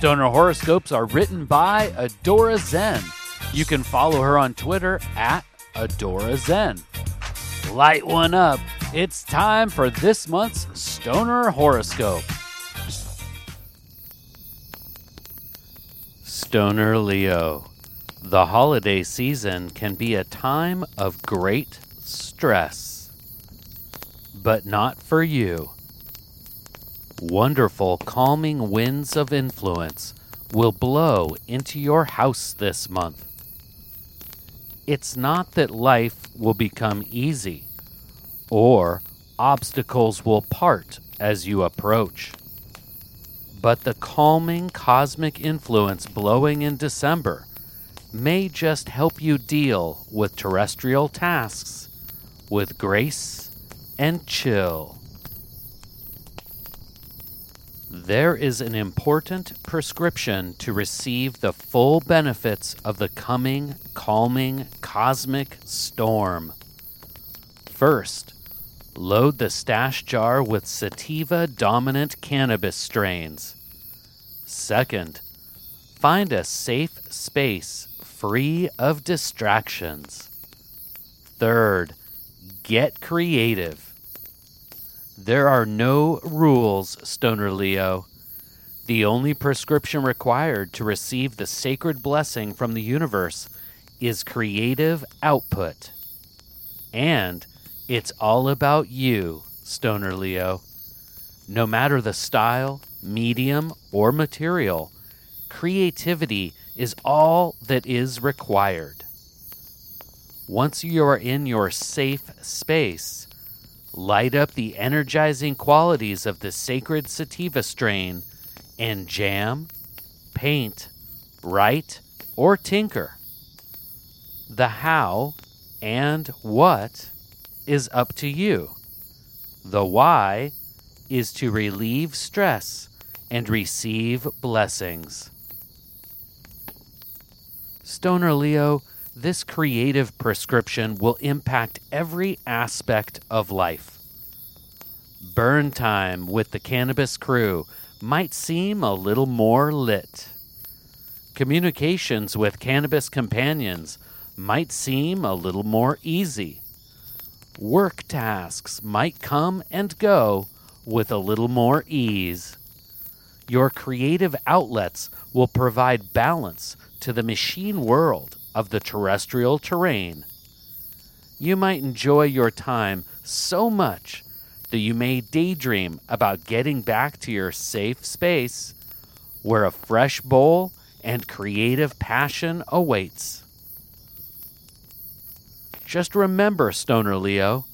Stoner horoscopes are written by Adora Zen. You can follow her on Twitter at Adora Zen. Light one up. It's time for this month's Stoner horoscope. Stoner Leo. The holiday season can be a time of great stress, but not for you. Wonderful calming winds of influence will blow into your house this month. It's not that life will become easy or obstacles will part as you approach. But the calming cosmic influence blowing in December may just help you deal with terrestrial tasks with grace and chill. There is an important prescription to receive the full benefits of the coming, calming cosmic storm. First, load the stash jar with sativa dominant cannabis strains. Second, find a safe space free of distractions. Third, get creative. There are no rules, Stoner Leo. The only prescription required to receive the sacred blessing from the universe is creative output. And it's all about you, Stoner Leo. No matter the style, medium, or material, creativity is all that is required. Once you are in your safe space, light up the energizing qualities of the sacred sativa strain and jam, paint, write, or tinker. The how and what is up to you. The why is to relieve stress and receive blessings. Stoner Leo, this creative prescription will impact every aspect of life. Burn time with the cannabis crew might seem a little more lit. Communications with cannabis companions might seem a little more easy. Work tasks might come and go with a little more ease. Your creative outlets will provide balance to the machine world of the terrestrial terrain. You might enjoy your time so much that you may daydream about getting back to your safe space where a fresh bowl and creative passion awaits. Just remember, Stoner Leo,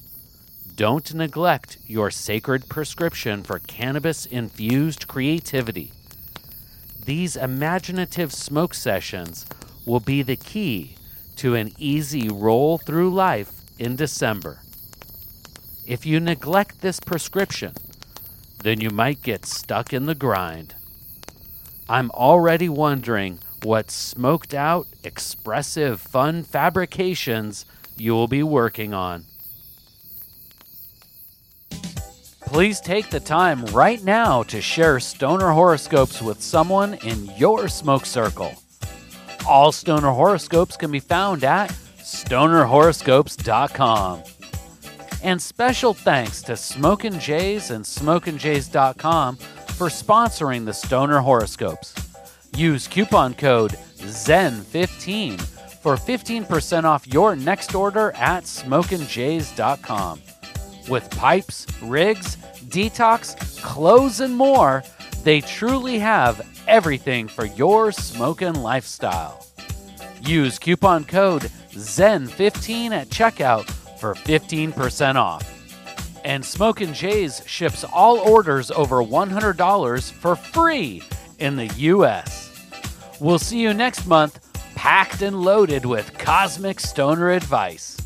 don't neglect your sacred prescription for cannabis infused creativity. These imaginative smoke sessions will be the key to an easy roll through life in December. If you neglect this prescription, then you might get stuck in the grind. I'm already wondering what smoked out, expressive, fun fabrications you will be working on. Please take the time right now to share stoner horoscopes with someone in your smoke circle. All stoner horoscopes can be found at stonerhoroscopes.com. And special thanks to Smokin' Jays and SmokinJays.com for sponsoring the Stoner Horoscopes. Use coupon code ZEN15 for 15% off your next order at SmokinJays.com. With pipes, rigs, detox, clothes, and more, they truly have everything for your smoking lifestyle. Use coupon code ZEN15 at checkout for 15% off. And Smokin' Jays ships all orders over $100 for free in the U.S. We'll see you next month, packed and loaded with cosmic stoner advice.